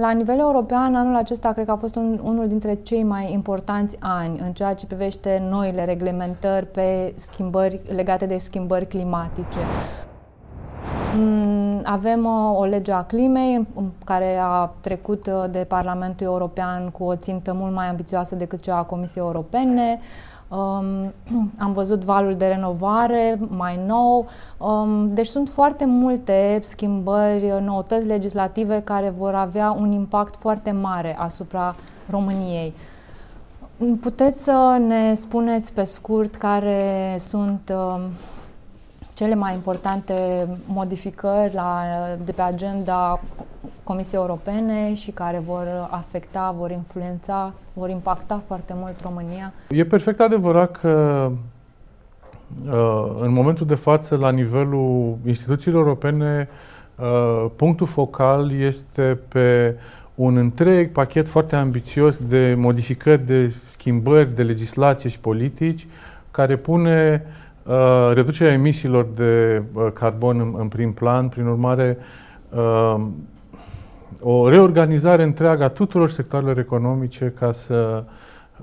La nivel european, anul acesta cred că a fost un, unul dintre cei mai importanți ani în ceea ce privește noile reglementări pe schimbări legate de schimbări climatice. Mm, avem uh, o lege a climei care a trecut uh, de Parlamentul European cu o țintă mult mai ambițioasă decât cea a Comisiei Europene. Um, am văzut valul de renovare mai nou. Um, deci sunt foarte multe schimbări, noutăți legislative care vor avea un impact foarte mare asupra României. Puteți să ne spuneți pe scurt care sunt uh, cele mai importante modificări la, de pe agenda Comisiei Europene și care vor afecta, vor influența, vor impacta foarte mult România? E perfect adevărat că uh, în momentul de față, la nivelul instituțiilor europene, uh, punctul focal este pe un întreg pachet foarte ambițios de modificări, de schimbări de legislație și politici, care pune uh, reducerea emisiilor de carbon în, în prim plan. Prin urmare, o reorganizare întreagă a tuturor sectoarelor economice ca să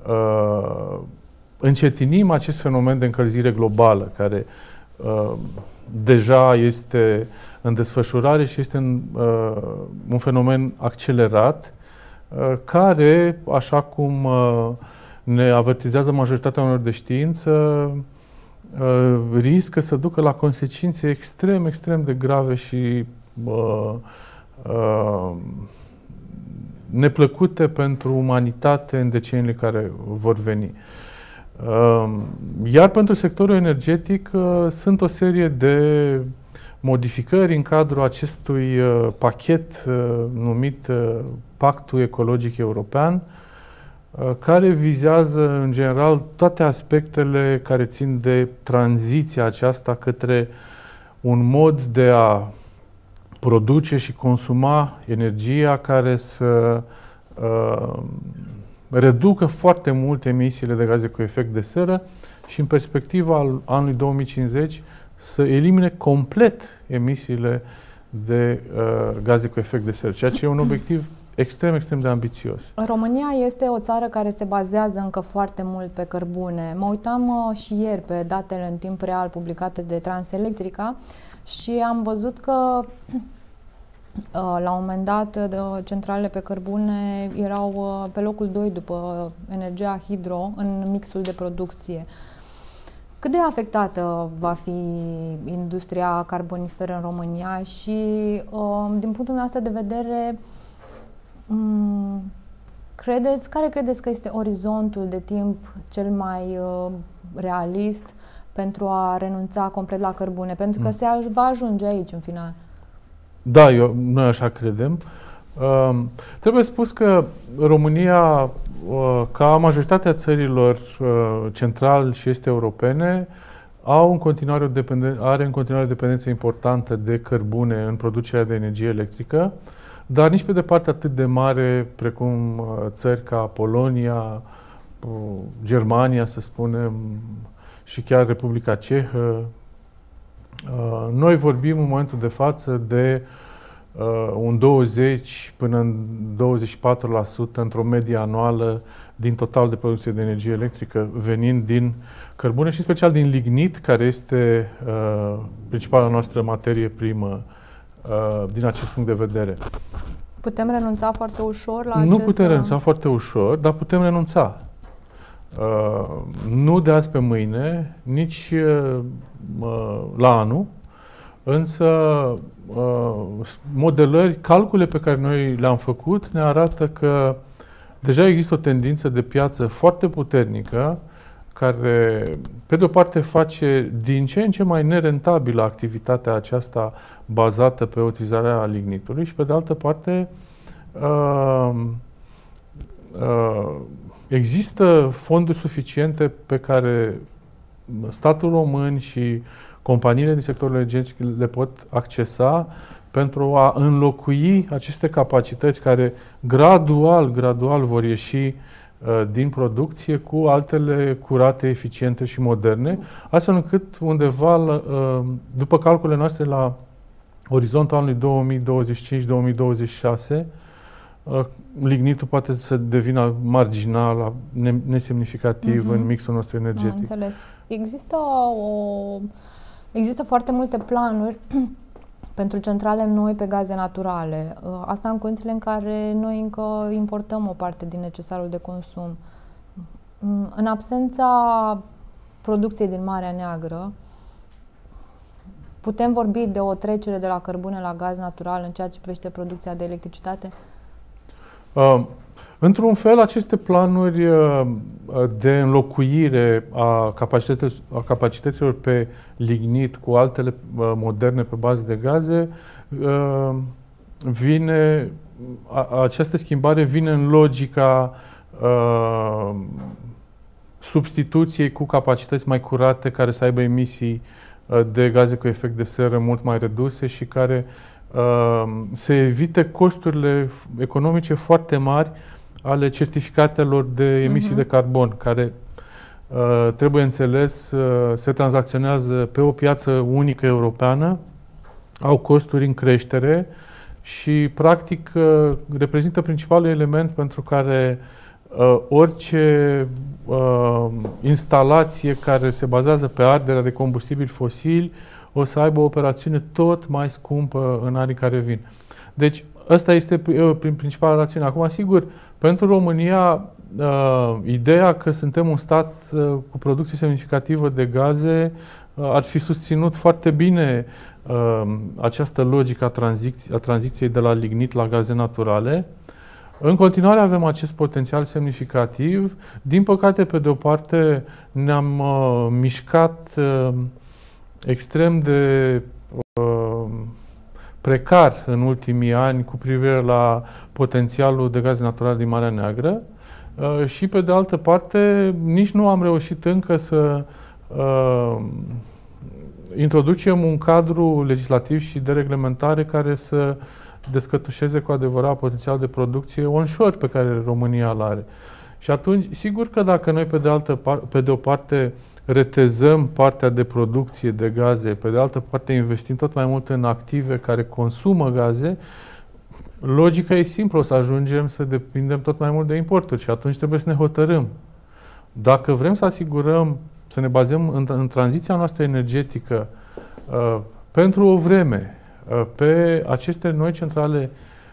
uh, încetinim acest fenomen de încălzire globală, care uh, deja este în desfășurare și este în, uh, un fenomen accelerat, uh, care, așa cum uh, ne avertizează majoritatea unor de știință, uh, riscă să ducă la consecințe extrem, extrem de grave și uh, Uh, neplăcute pentru umanitate în deceniile care vor veni. Uh, iar pentru sectorul energetic uh, sunt o serie de modificări în cadrul acestui pachet numit Pactul Ecologic European, care vizează în general toate aspectele care țin de tranziția aceasta către un mod de a produce și consuma energia care să uh, reducă foarte mult emisiile de gaze cu efect de seră și în perspectiva al anului 2050 să elimine complet emisiile de uh, gaze cu efect de seră, ceea ce e un obiectiv extrem, extrem de ambițios. România este o țară care se bazează încă foarte mult pe cărbune. Mă uitam uh, și ieri pe datele în timp real publicate de Transelectrica și am văzut că Uh, la un moment dat, de centralele pe cărbune erau uh, pe locul 2 după energia hidro în mixul de producție. Cât de afectată va fi industria carboniferă în România și, uh, din punctul nostru de vedere, mm, credeți, care credeți că este orizontul de timp cel mai realist pentru a renunța complet la cărbune? Pentru că mm. se va ajunge aici, în final. Da, eu, noi așa credem. Uh, trebuie spus că România, uh, ca majoritatea țărilor uh, central și este europene, au în continuare o dependen- are în continuare o dependență importantă de cărbune în producerea de energie electrică, dar nici pe departe atât de mare precum uh, țări ca Polonia, uh, Germania, să spunem, și chiar Republica Cehă, Uh, noi vorbim în momentul de față de uh, un 20 până în 24% într-o medie anuală din total de producție de energie electrică venind din cărbune și special din lignit, care este uh, principala noastră materie primă. uh, din acest punct de vedere. Putem renunța foarte ușor la Nu acest... putem renunța foarte ușor, dar putem renunța. Uh, nu de azi pe mâine, nici uh, la anul, însă uh, modelări, calcule pe care noi le-am făcut ne arată că deja există o tendință de piață foarte puternică care, pe de-o parte, face din ce în ce mai nerentabilă activitatea aceasta bazată pe utilizarea lignitului și, pe de altă parte, uh, uh, Există fonduri suficiente pe care statul român și companiile din sectorul energetic le pot accesa pentru a înlocui aceste capacități care gradual, gradual vor ieși uh, din producție cu altele curate, eficiente și moderne, astfel încât undeva, uh, după calculele noastre, la orizontul anului 2025-2026, lignitul poate să devină marginal, nesemnificativ uh-huh. în mixul nostru energetic. Am înțeles. Există, o, există foarte multe planuri pentru centrale noi pe gaze naturale. Uh, asta în condițiile în care noi încă importăm o parte din necesarul de consum. Mm, în absența producției din Marea Neagră, putem vorbi de o trecere de la cărbune la gaz natural în ceea ce privește producția de electricitate? Uh, într-un fel, aceste planuri uh, de înlocuire a, a capacităților pe lignit cu altele uh, moderne pe bază de gaze uh, vine, a, această schimbare vine în logica uh, substituției cu capacități mai curate care să aibă emisii uh, de gaze cu efect de seră mult mai reduse și care uh, se evite costurile economice foarte mari ale certificatelor de emisii uh-huh. de carbon, care uh, trebuie înțeles uh, se tranzacționează pe o piață unică europeană, au costuri în creștere și practic uh, reprezintă principalul element pentru care uh, orice uh, instalație care se bazează pe arderea de combustibili fosili o să aibă o operațiune tot mai scumpă în anii care vin. Deci, ăsta este uh, prin principala rațiune. Acum, sigur, pentru România, uh, ideea că suntem un stat uh, cu producție semnificativă de gaze uh, ar fi susținut foarte bine uh, această logică a, tranzic- a tranziției de la lignit la gaze naturale. În continuare avem acest potențial semnificativ. Din păcate, pe de o parte, ne-am uh, mișcat uh, extrem de uh, precar în ultimii ani cu privire la potențialul de gaze naturale din Marea Neagră uh, și, pe de altă parte, nici nu am reușit încă să uh, introducem un cadru legislativ și de reglementare care să descătușeze cu adevărat potențial de producție onshore pe care România îl are. Și atunci, sigur că dacă noi, pe de, altă par- pe de o parte, retezăm partea de producție de gaze, pe de altă parte investim tot mai mult în active care consumă gaze, logica e simplă, o să ajungem să depindem tot mai mult de importuri și atunci trebuie să ne hotărâm. Dacă vrem să asigurăm, să ne bazăm în, în tranziția noastră energetică uh, pentru o vreme uh, pe aceste noi centrale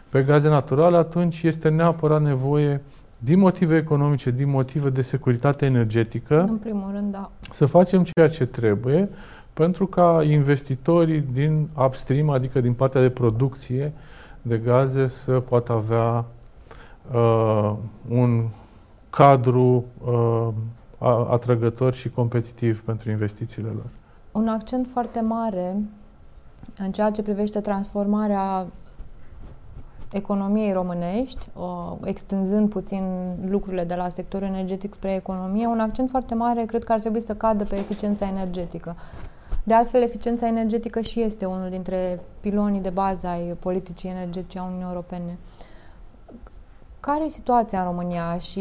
pe gaze naturale, atunci este neapărat nevoie din motive economice, din motive de securitate energetică, în primul rând, da. să facem ceea ce trebuie pentru ca investitorii din upstream, adică din partea de producție de gaze, să poată avea uh, un cadru uh, atrăgător și competitiv pentru investițiile lor. Un accent foarte mare în ceea ce privește transformarea economiei românești, o, extinzând puțin lucrurile de la sectorul energetic spre economie, un accent foarte mare cred că ar trebui să cadă pe eficiența energetică. De altfel, eficiența energetică și este unul dintre pilonii de bază ai politicii energetice a Uniunii Europene. Care e situația în România și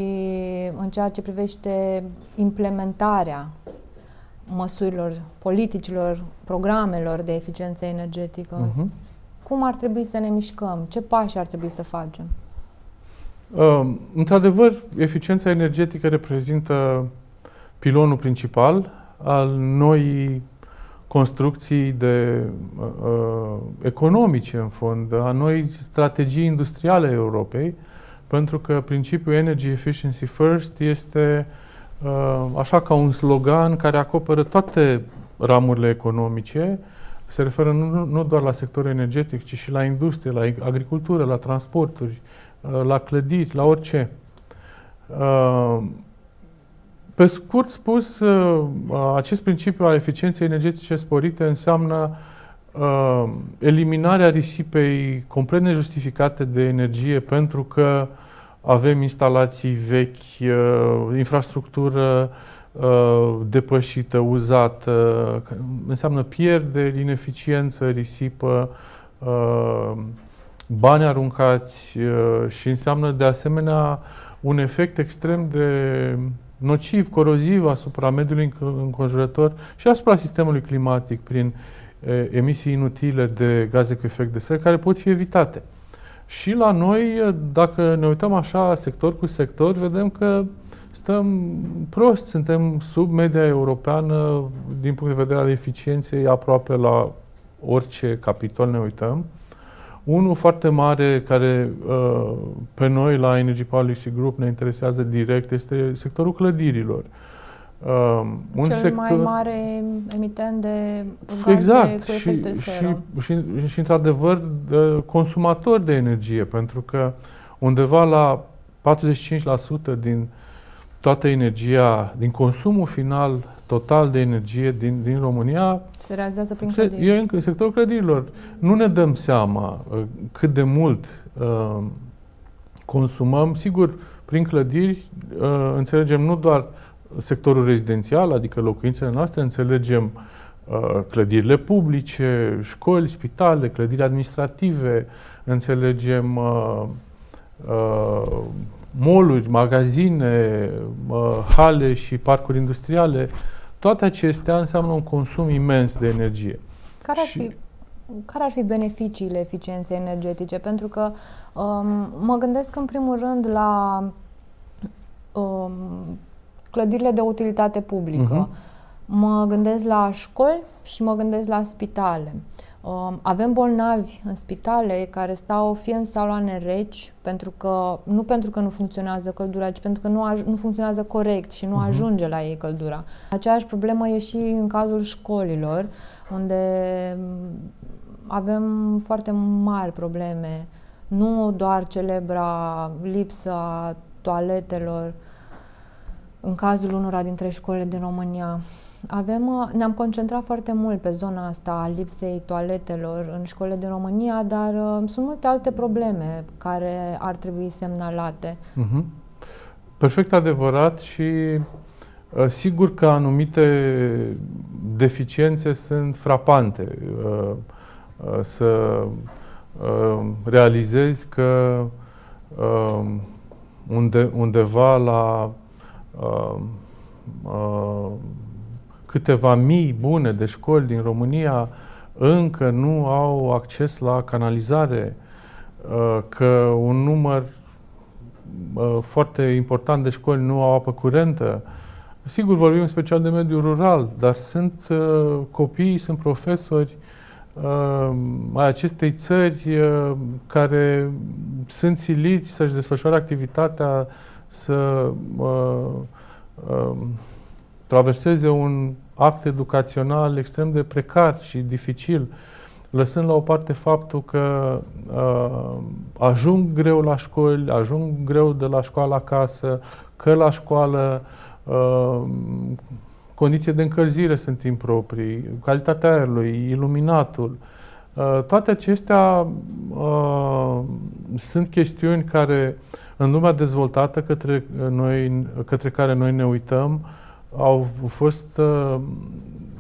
în ceea ce privește implementarea măsurilor, politicilor, programelor de eficiență energetică? Uh-huh cum ar trebui să ne mișcăm? Ce pași ar trebui să facem? Uh, într-adevăr, eficiența energetică reprezintă pilonul principal al noii construcții de, uh, uh, economice, în fond, a noi strategii industriale a Europei, pentru că principiul Energy Efficiency First este uh, așa ca un slogan care acoperă toate ramurile economice se referă nu, nu doar la sectorul energetic, ci și la industrie, la agricultură, la transporturi, uh, la clădiri, la orice. Uh, pe scurt spus, uh, acest principiu al eficienței energetice sporite înseamnă eliminarea risipei complet nejustificate de energie pentru că avem instalații vechi, infrastructură Uh, depășită, uzată, înseamnă pierderi, ineficiență, risipă, uh, bani aruncați uh, și înseamnă de asemenea un efect extrem de nociv, coroziv asupra mediului înconjurător și asupra sistemului climatic prin emisii inutile de gaze cu efect de seră care pot fi evitate. Și la noi, dacă ne uităm așa sector cu sector, vedem că stăm prost, suntem sub media europeană din punct de vedere al eficienței aproape la orice capitol ne uităm. Unul foarte mare care uh, pe noi la Energy Policy Group ne interesează direct este sectorul clădirilor. Uh, un Cel sector... mai mare emitent de gaze exact. cu efect de seră. Și, și, și, și într-adevăr, de consumator de energie, pentru că undeva la 45% din toată energia, din consumul final total de energie din, din România se realizează prin clădiri. E în sectorul clădirilor. Nu ne dăm seama uh, cât de mult uh, consumăm. Sigur, prin clădiri uh, înțelegem nu doar sectorul rezidențial, adică locuințele noastre, înțelegem uh, clădirile publice, școli, spitale, clădiri administrative, înțelegem uh, uh, moluri, magazine, uh, hale și parcuri industriale. Toate acestea înseamnă un consum imens de energie. Care ar fi, care ar fi beneficiile eficienței energetice? Pentru că um, mă gândesc în primul rând la um, clădirile de utilitate publică. Uh-huh. Mă gândesc la școli și mă gândesc la spitale. Um, avem bolnavi în spitale care stau fie în saloane reci, pentru că, nu pentru că nu funcționează căldura, ci pentru că nu, aj- nu funcționează corect și nu uh-huh. ajunge la ei căldura. Aceeași problemă e și în cazul școlilor, unde avem foarte mari probleme. Nu doar celebra lipsa toaletelor, în cazul unora dintre școlile din România. Avem, uh, ne-am concentrat foarte mult pe zona asta a lipsei toaletelor în școlile din România, dar uh, sunt multe alte probleme care ar trebui semnalate. Uh-huh. Perfect adevărat și uh, sigur că anumite deficiențe sunt frapante. Uh, uh, să uh, realizezi că unde, undeva la uh, uh, câteva mii bune de școli din România încă nu au acces la canalizare, uh, că un număr uh, foarte important de școli nu au apă curentă. Sigur, vorbim special de mediul rural, dar sunt uh, copii, sunt profesori ai acestei țări care sunt siliți să-și desfășoare activitatea să uh, uh, traverseze un act educațional extrem de precar și dificil, lăsând la o parte faptul că uh, ajung greu la școli, ajung greu de la școală acasă, că la școală uh, condiții de încălzire sunt improprii, calitatea aerului, iluminatul. Uh, toate acestea uh, sunt chestiuni care în lumea dezvoltată către, noi, către care noi ne uităm au fost uh,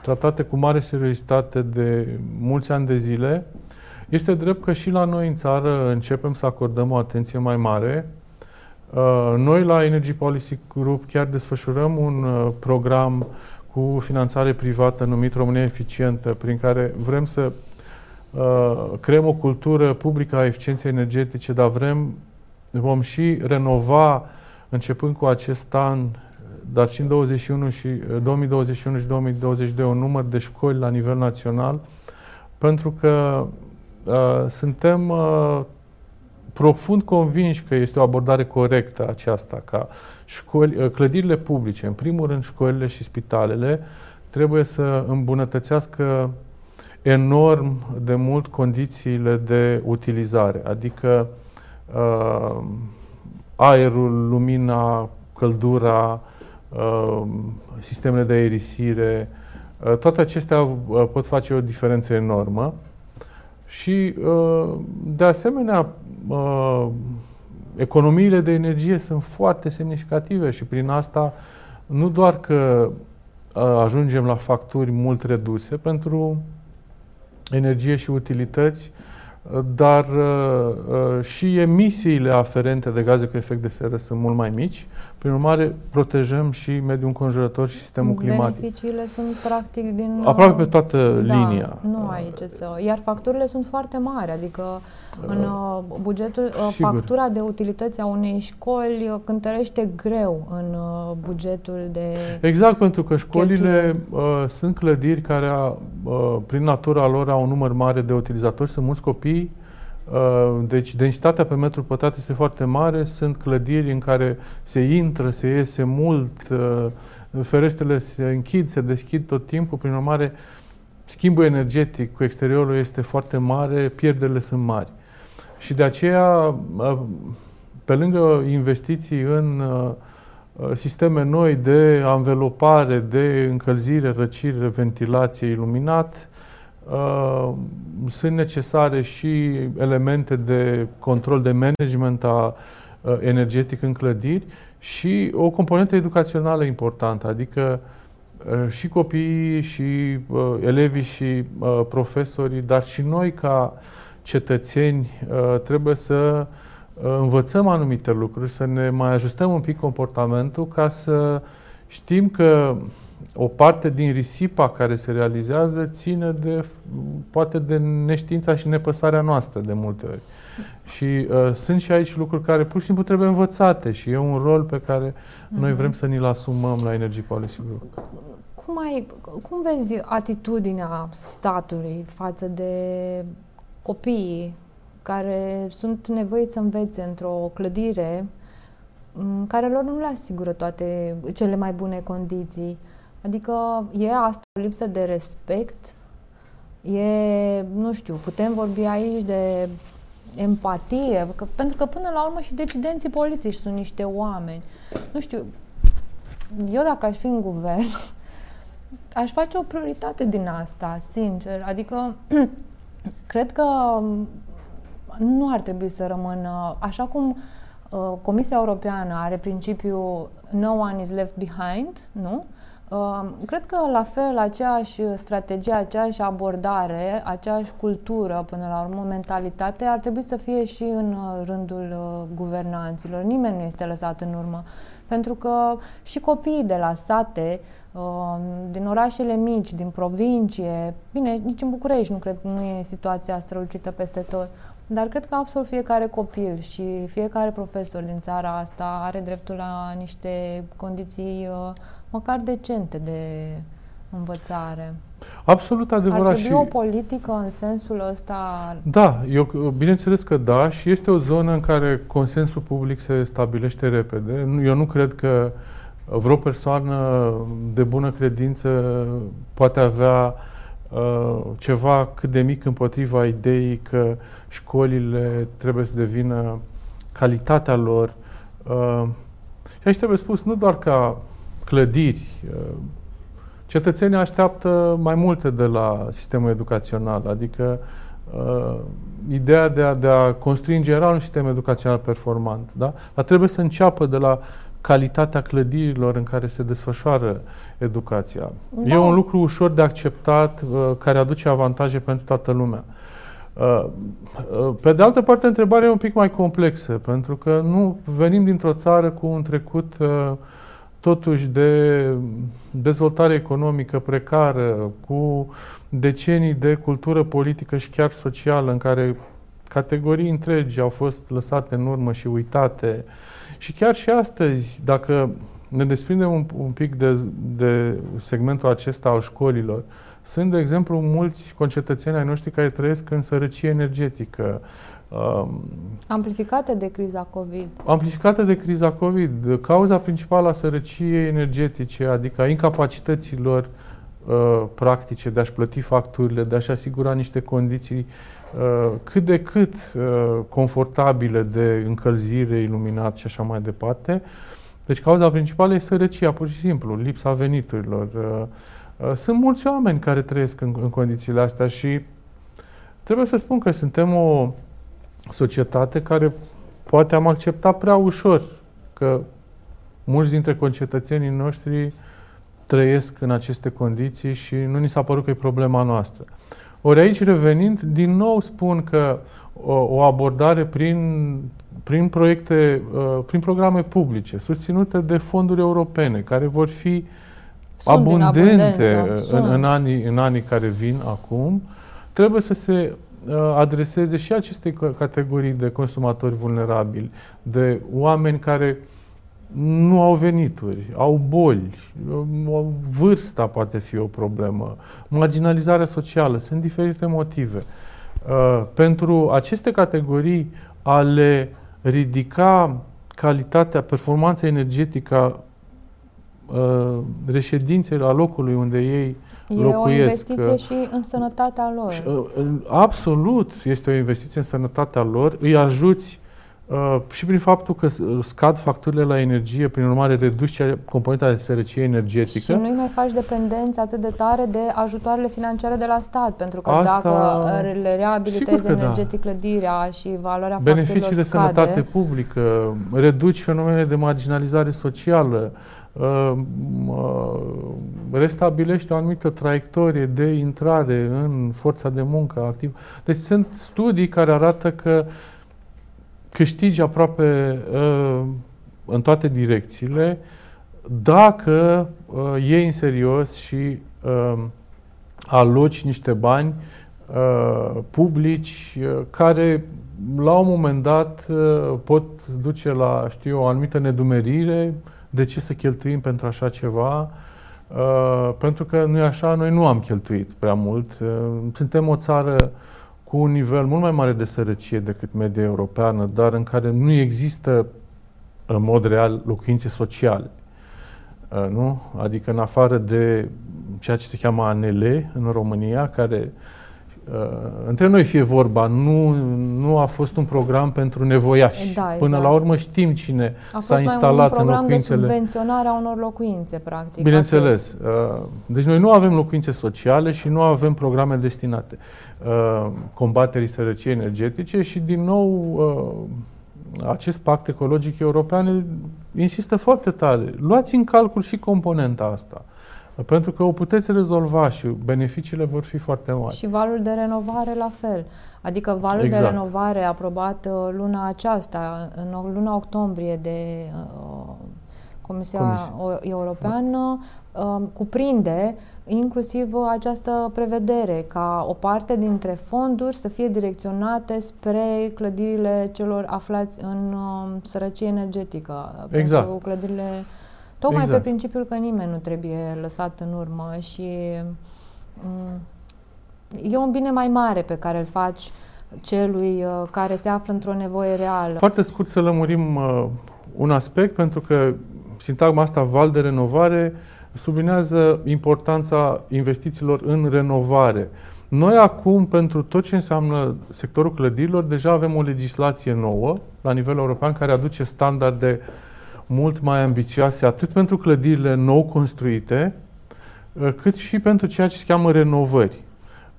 tratate cu mare seriozitate de mulți ani de zile. Este drept că și la noi în țară începem să acordăm o atenție mai mare. Uh, noi la Energy Policy Group chiar desfășurăm un uh, program cu finanțare privată numit România Eficientă, prin care vrem să uh, creăm o cultură publică a eficienței energetice, dar vrem, vom și renova, începând cu acest an, dar și în 21 și, 2021 și 2022 un număr de școli la nivel național, pentru că uh, suntem uh, profund convinși că este o abordare corectă aceasta, ca școli, uh, clădirile publice, în primul rând școlile și spitalele, trebuie să îmbunătățească enorm de mult condițiile de utilizare, adică uh, aerul, lumina, căldura, uh, sistemele de aerisire, uh, toate acestea uh, pot face o diferență enormă. Și, uh, de asemenea, uh, economiile de energie sunt foarte semnificative și prin asta nu doar că uh, ajungem la facturi mult reduse pentru energie și utilități, dar și emisiile aferente de gaze cu efect de seră sunt mult mai mici. Prin urmare, protejăm și mediul înconjurător și sistemul climatic. Beneficiile sunt practic din... Aproape pe toată da, linia. Nu ai ce să... Iar facturile sunt foarte mari, adică în bugetul, Sigur. factura de utilități a unei școli cântărește greu în bugetul de Exact, pentru că școlile uh, sunt clădiri care, uh, prin natura lor, au un număr mare de utilizatori, sunt mulți copii, uh, deci densitatea pe metru pătrat este foarte mare, sunt clădiri în care se intră, se iese mult, uh, ferestrele se închid, se deschid tot timpul, prin urmare, schimbul energetic cu exteriorul este foarte mare, pierderile sunt mari. Și de aceea, uh, pe lângă investiții în uh, Uh, sisteme noi de anvelopare, de încălzire, răcire, ventilație, iluminat. Uh, sunt necesare și elemente de control de management a uh, energetic în clădiri și o componentă educațională importantă, adică și copiii, și elevii, și profesorii, dar și noi ca cetățeni trebuie să învățăm anumite lucruri, să ne mai ajustăm un pic comportamentul ca să știm că o parte din risipa care se realizează ține de, poate de neștiința și nepăsarea noastră de multe ori. Și uh, sunt și aici lucruri care pur și simplu trebuie învățate și e un rol pe care mm-hmm. noi mhm. vrem să ni-l asumăm la Energy Policy Group. Cum, ai, cum vezi atitudinea statului față de copiii care sunt nevoiți să învețe într-o clădire care lor nu le asigură toate cele mai bune condiții. Adică e asta o lipsă de respect, e, nu știu, putem vorbi aici de empatie, că, pentru că până la urmă și decidenții politici sunt niște oameni. Nu știu, eu dacă aș fi în guvern, aș face o prioritate din asta, sincer. Adică, cred că nu ar trebui să rămână așa cum uh, Comisia Europeană are principiul no one is left behind, nu? Uh, cred că la fel aceeași strategie, aceeași abordare, aceeași cultură, până la urmă, mentalitate, ar trebui să fie și în uh, rândul uh, guvernanților. Nimeni nu este lăsat în urmă. Pentru că și copiii de la sate, uh, din orașele mici, din provincie, bine, nici în București nu cred că nu e situația strălucită peste tot, dar cred că absolut fiecare copil și fiecare profesor din țara asta are dreptul la niște condiții uh, măcar decente de învățare. Absolut adevărat. Ar trebui și... o politică în sensul ăsta? Da, eu bineînțeles că da și este o zonă în care consensul public se stabilește repede. Eu nu cred că vreo persoană de bună credință poate avea Uh, ceva cât de mic împotriva ideii că școlile trebuie să devină calitatea lor. Uh, și aici trebuie spus, nu doar ca clădiri, uh, cetățenii așteaptă mai multe de la sistemul educațional, adică uh, ideea de a, de a construi în general un sistem educațional performant. Da? Dar trebuie să înceapă de la calitatea clădirilor în care se desfășoară educația. Da. E un lucru ușor de acceptat, uh, care aduce avantaje pentru toată lumea. Uh, uh, pe de altă parte, întrebarea e un pic mai complexă, pentru că nu venim dintr-o țară cu un trecut totuși de dezvoltare economică precară, cu decenii de cultură politică și chiar socială, în care categorii întregi au fost lăsate în urmă și uitate. Și chiar și astăzi, dacă ne desprindem un, un pic de, de segmentul acesta al școlilor, sunt, de exemplu, mulți concetățeni ai noștri care trăiesc în sărăcie energetică. Um, amplificate de criza COVID. Amplificate de criza COVID. Cauza principală a sărăciei energetice, adică a incapacităților uh, practice de a-și plăti facturile, de a-și asigura niște condiții Uh, cât de cât uh, confortabile de încălzire, iluminat și așa mai departe. Deci cauza principală e sărăcia, pur și simplu, lipsa veniturilor. Uh, sunt mulți oameni care trăiesc în, în condițiile astea și trebuie să spun că suntem o societate care poate am acceptat prea ușor că mulți dintre concetățenii noștri trăiesc în aceste condiții și nu ni s-a părut că e problema noastră. Ori aici revenind, din nou spun că o, o abordare prin, prin proiecte, uh, prin programe publice, susținute de fonduri europene, care vor fi Sunt abundente în, în, în, anii, în anii care vin acum, trebuie să se uh, adreseze și aceste categorii de consumatori vulnerabili, de oameni care nu au venituri, au boli, vârsta poate fi o problemă, marginalizarea socială, sunt diferite motive. Uh, pentru aceste categorii a le ridica calitatea, performanța energetică uh, reședinței a locului unde ei E locuiesc. o investiție și în sănătatea lor. Uh, absolut, este o investiție în sănătatea lor. Îi ajuți Uh, și prin faptul că scad facturile la energie, prin urmare reduci componenta de sărăcie energetică. Și nu mai faci dependență atât de tare de ajutoarele financiare de la stat, pentru că Asta, dacă le reabilitezi da. energetic da. clădirea și valoarea Beneficii de scade, sănătate publică, reduci fenomenele de marginalizare socială, uh, uh, restabilești o anumită traiectorie de intrare în forța de muncă activă. Deci sunt studii care arată că câștigi aproape uh, în toate direcțiile dacă uh, iei în serios și uh, aloci niște bani uh, publici uh, care la un moment dat uh, pot duce la, știu o anumită nedumerire de ce să cheltuim pentru așa ceva, uh, pentru că nu e așa, noi nu am cheltuit prea mult. Uh, suntem o țară uh, cu un nivel mult mai mare de sărăcie decât media europeană, dar în care nu există în mod real locuințe sociale. Uh, nu? Adică în afară de ceea ce se cheamă ANL în România, care Uh, între noi fie vorba, nu, nu a fost un program pentru nevoiași. Da, exact. Până la urmă știm cine a s-a instalat în locuințele. de subvenționare a unor locuințe, practic. Bineînțeles. Uh, deci noi nu avem locuințe sociale și nu avem programe destinate uh, combaterii sărăciei energetice și, din nou, acest pact ecologic european insistă foarte tare. Luați în calcul și componenta asta. Pentru că o puteți rezolva și beneficiile vor fi foarte mari. Și valul de renovare la fel. Adică valul exact. de renovare aprobat uh, luna aceasta, în luna octombrie de uh, Comisia Comisie. Europeană, uh, cuprinde inclusiv această prevedere ca o parte dintre fonduri să fie direcționate spre clădirile celor aflați în uh, sărăcie energetică. Exact. Pentru clădirile Tocmai exact. pe principiul că nimeni nu trebuie lăsat în urmă și mm, e un bine mai mare pe care îl faci celui uh, care se află într-o nevoie reală. Foarte scurt să lămurim uh, un aspect, pentru că sintagma asta, val de renovare, sublinează importanța investițiilor în renovare. Noi acum, pentru tot ce înseamnă sectorul clădirilor, deja avem o legislație nouă la nivel european care aduce standarde uh, mult mai ambițioase atât pentru clădirile nou construite, uh, cât și pentru ceea ce se cheamă renovări.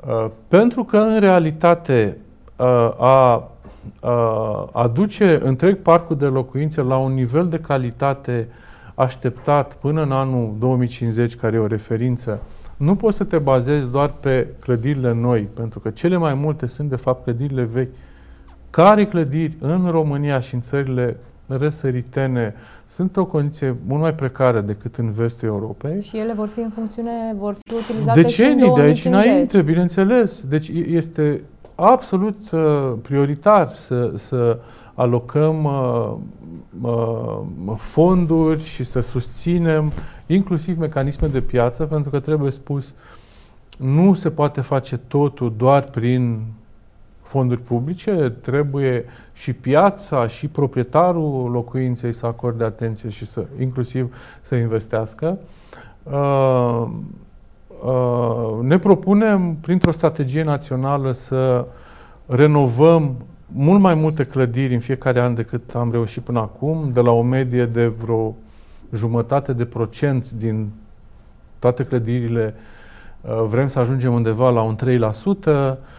Uh, pentru că, în realitate, uh, a aduce întreg parcul de locuințe la un nivel de calitate așteptat până în anul 2050, care e o referință, nu poți să te bazezi doar pe clădirile noi, pentru că cele mai multe sunt, de fapt, clădirile vechi. Care clădiri în România și în țările răsăritene sunt o condiție mult mai precară decât în vestul Europei. Și ele vor fi în funcțiune, vor fi utilizate Decenii și în de aici înainte, bineînțeles. Deci este absolut uh, prioritar să, să alocăm uh, uh, fonduri și să susținem inclusiv mecanisme de piață, pentru că trebuie spus, nu se poate face totul doar prin fonduri publice, trebuie și piața și proprietarul locuinței să acorde atenție și să, inclusiv să investească. Uh, uh, ne propunem, printr-o strategie națională, să renovăm mult mai multe clădiri în fiecare an decât am reușit până acum, de la o medie de vreo jumătate de procent din toate clădirile, uh, vrem să ajungem undeva la un 3%, Uh,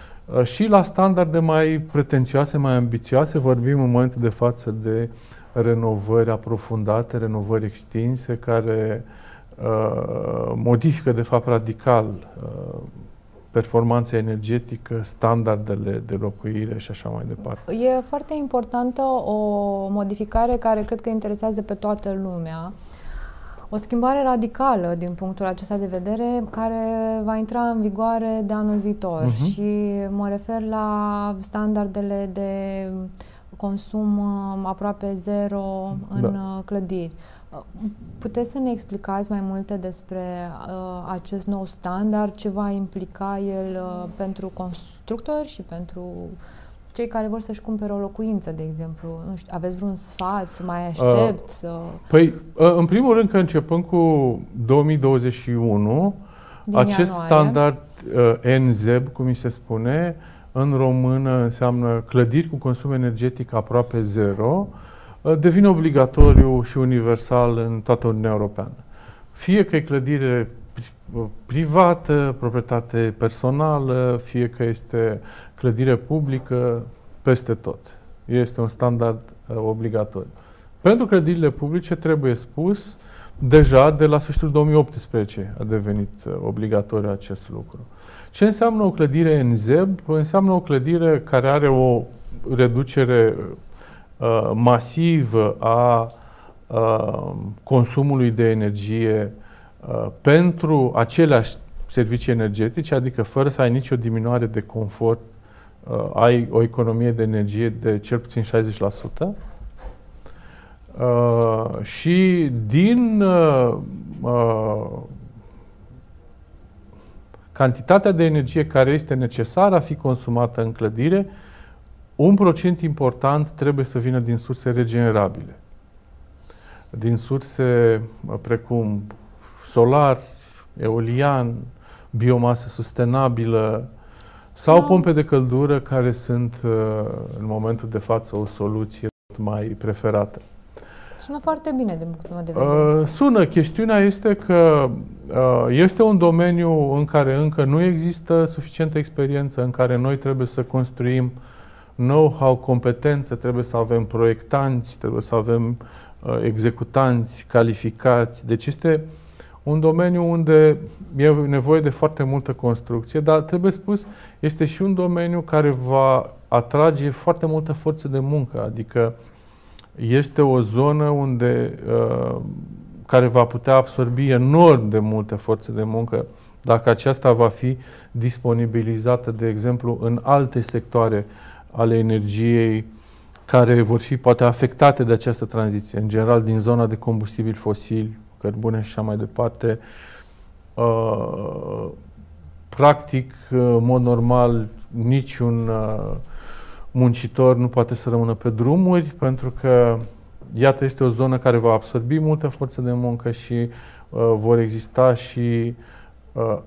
și la standarde mai pretențioase, mai ambițioase, vorbim în momentul de față de renovări aprofundate, renovări extinse, care uh, modifică de fapt radical uh, performanța energetică, standardele de locuire și așa mai departe. E foarte importantă o modificare care cred că interesează pe toată lumea. O schimbare radicală din punctul acesta de vedere care va intra în vigoare de anul viitor uh-huh. și mă refer la standardele de consum uh, aproape zero în da. Uh, clădiri. Puteți să ne explicați mai multe despre uh, acest nou standard, ce va implica el uh, pentru constructori și pentru cei care vor să-și cumpere o locuință, de exemplu? Nu știu, aveți vreun sfat, să mai aștept? Uh, să... Păi, uh, în primul rând că începând cu 2021, Din acest ianuarie. standard uh, NZEB, cum mi se spune, în română înseamnă clădiri cu consum energetic aproape zero, uh, Uh, devine obligatoriu și universal în toată Uniunea Europeană. Fie că e clădire uh, privată, proprietate personală, fie că este clădire publică, peste tot. Este un standard uh, obligatoriu. Pentru clădirile publice trebuie spus, deja de la sfârșitul 2018 a devenit uh, obligatoriu acest lucru. Ce înseamnă o clădire în ZEB? Înseamnă o clădire care are o reducere Uh, masivă a uh, consumului de energie uh, pentru aceleași servicii energetice, adică fără să ai nicio diminuare de confort, ai o economie de energie de cel puțin 60%. Uh, și din uh, uh, cantitatea de energie care este necesară a fi consumată în clădire, un procent important trebuie să vină din surse regenerabile. Din surse precum solar, eolian, biomasă sustenabilă sau da. pompe de căldură care sunt uh, în momentul de față o soluție mai preferată. Sună foarte bine din punctul meu de vedere. Uh, sună. Chestiunea este că uh, este un domeniu în care încă nu există suficientă experiență, în care noi trebuie să construim uh, know-how, competențe, trebuie să avem proiectanți, trebuie să avem uh, executanți calificați. Deci este un domeniu unde e nevoie de foarte multă construcție, dar trebuie spus, este și un domeniu care va atrage foarte multă forță de muncă, adică este o zonă unde uh, care va putea absorbi enorm de multe forțe de muncă dacă aceasta va fi disponibilizată, de exemplu, în alte sectoare ale energiei care vor fi poate afectate de această tranziție, în general din zona de combustibili fosili, cărbune și așa mai departe. Uh, practic, în mod normal, niciun uh, muncitor nu poate să rămână pe drumuri, pentru că, iată, este o zonă care va absorbi multă forță de muncă și uh, vor exista și uh,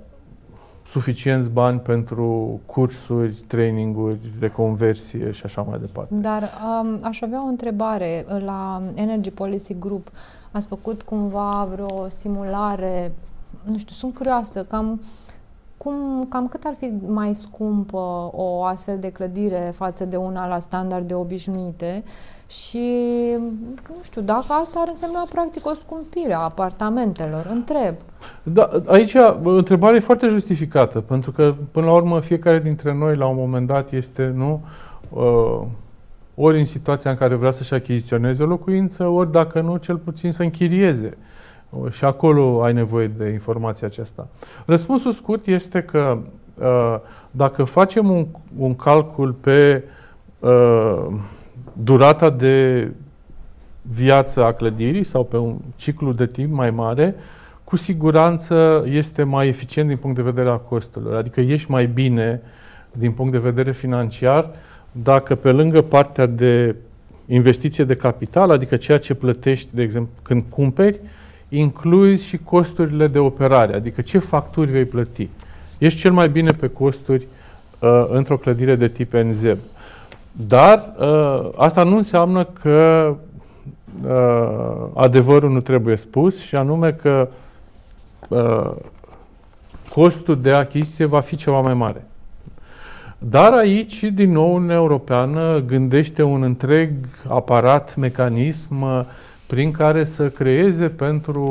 suficienți bani pentru cursuri, traininguri, reconversie și așa mai departe. Dar um, aș avea o întrebare. La Energy Policy Group ați făcut cumva vreo simulare, nu știu, sunt curioasă, cam, cum, cam cât ar fi mai scumpă o astfel de clădire față de una la standarde obișnuite și nu știu, dacă asta ar însemna practic o scumpire a apartamentelor, întreb. Da, aici întrebarea e foarte justificată, pentru că până la urmă fiecare dintre noi la un moment dat este, nu, uh, ori în situația în care vrea să-și achiziționeze o locuință, ori dacă nu, cel puțin să închirieze. Uh, și acolo ai nevoie de informația aceasta. Răspunsul scurt este că uh, dacă facem un, un calcul pe uh, durata de viață a clădirii sau pe un ciclu de timp mai mare, cu siguranță este mai eficient din punct de vedere a costurilor. Adică ești mai bine din punct de vedere financiar dacă pe lângă partea de investiție de capital, adică ceea ce plătești, de exemplu, când cumperi, incluzi și costurile de operare, adică ce facturi vei plăti. Ești cel mai bine pe costuri uh, într-o clădire de tip NZEB. Dar uh, asta nu înseamnă că uh, adevărul nu trebuie spus și anume că uh, costul de achiziție va fi ceva mai mare. Dar aici, din nou, Uniunea Europeană gândește un întreg aparat, mecanism uh, prin care să creeze pentru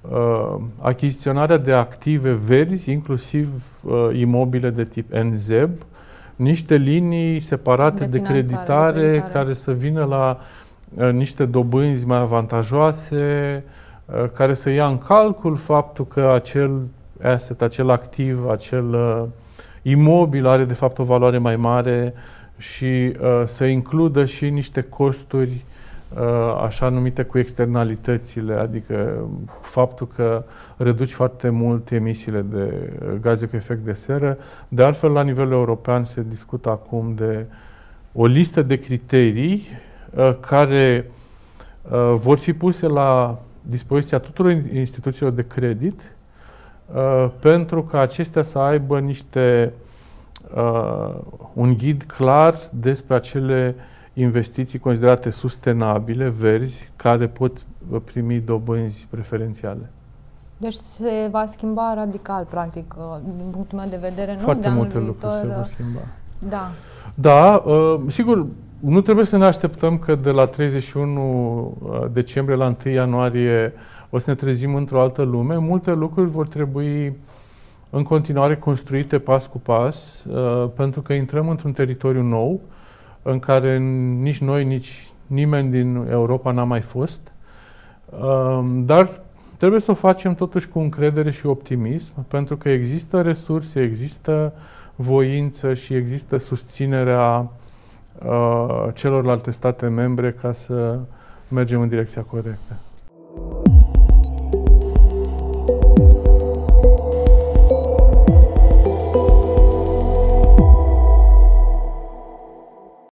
uh, achiziționarea de active verzi, inclusiv uh, imobile de tip NZEB, niște linii separate de, de, creditare, de creditare. care să vină la uh, niște dobânzi mai avantajoase, uh, care să ia în calcul faptul că acel asset, acel activ, acel uh, imobil are de fapt o valoare mai mare și uh, să includă și niște costuri uh, așa numite cu externalitățile, adică faptul că reduci foarte mult emisiile de gaze cu efect de seră. De altfel, la nivel european se discută acum de o listă de criterii uh, care uh, vor fi puse la dispoziția tuturor instituțiilor de credit uh, pentru ca acestea să aibă niște uh, un ghid clar despre acele investiții considerate sustenabile, verzi, care pot primi dobânzi preferențiale. Deci se va schimba radical, practic, uh, din punctul meu de vedere, nu Foarte de multe viitor, lucruri se vor schimba. Da. Da, uh, sigur, nu trebuie să ne așteptăm că de la 31 uh, decembrie la 1 ianuarie o să ne trezim într-o altă lume. Multe lucruri vor trebui în continuare construite pas cu pas, pentru că intrăm într-un teritoriu nou, în care nici noi, nici nimeni din Europa n-a mai fost. Dar Trebuie să o facem totuși cu încredere și optimism, pentru că există resurse, există voință și există susținerea uh, celorlalte state membre ca să mergem în direcția corectă.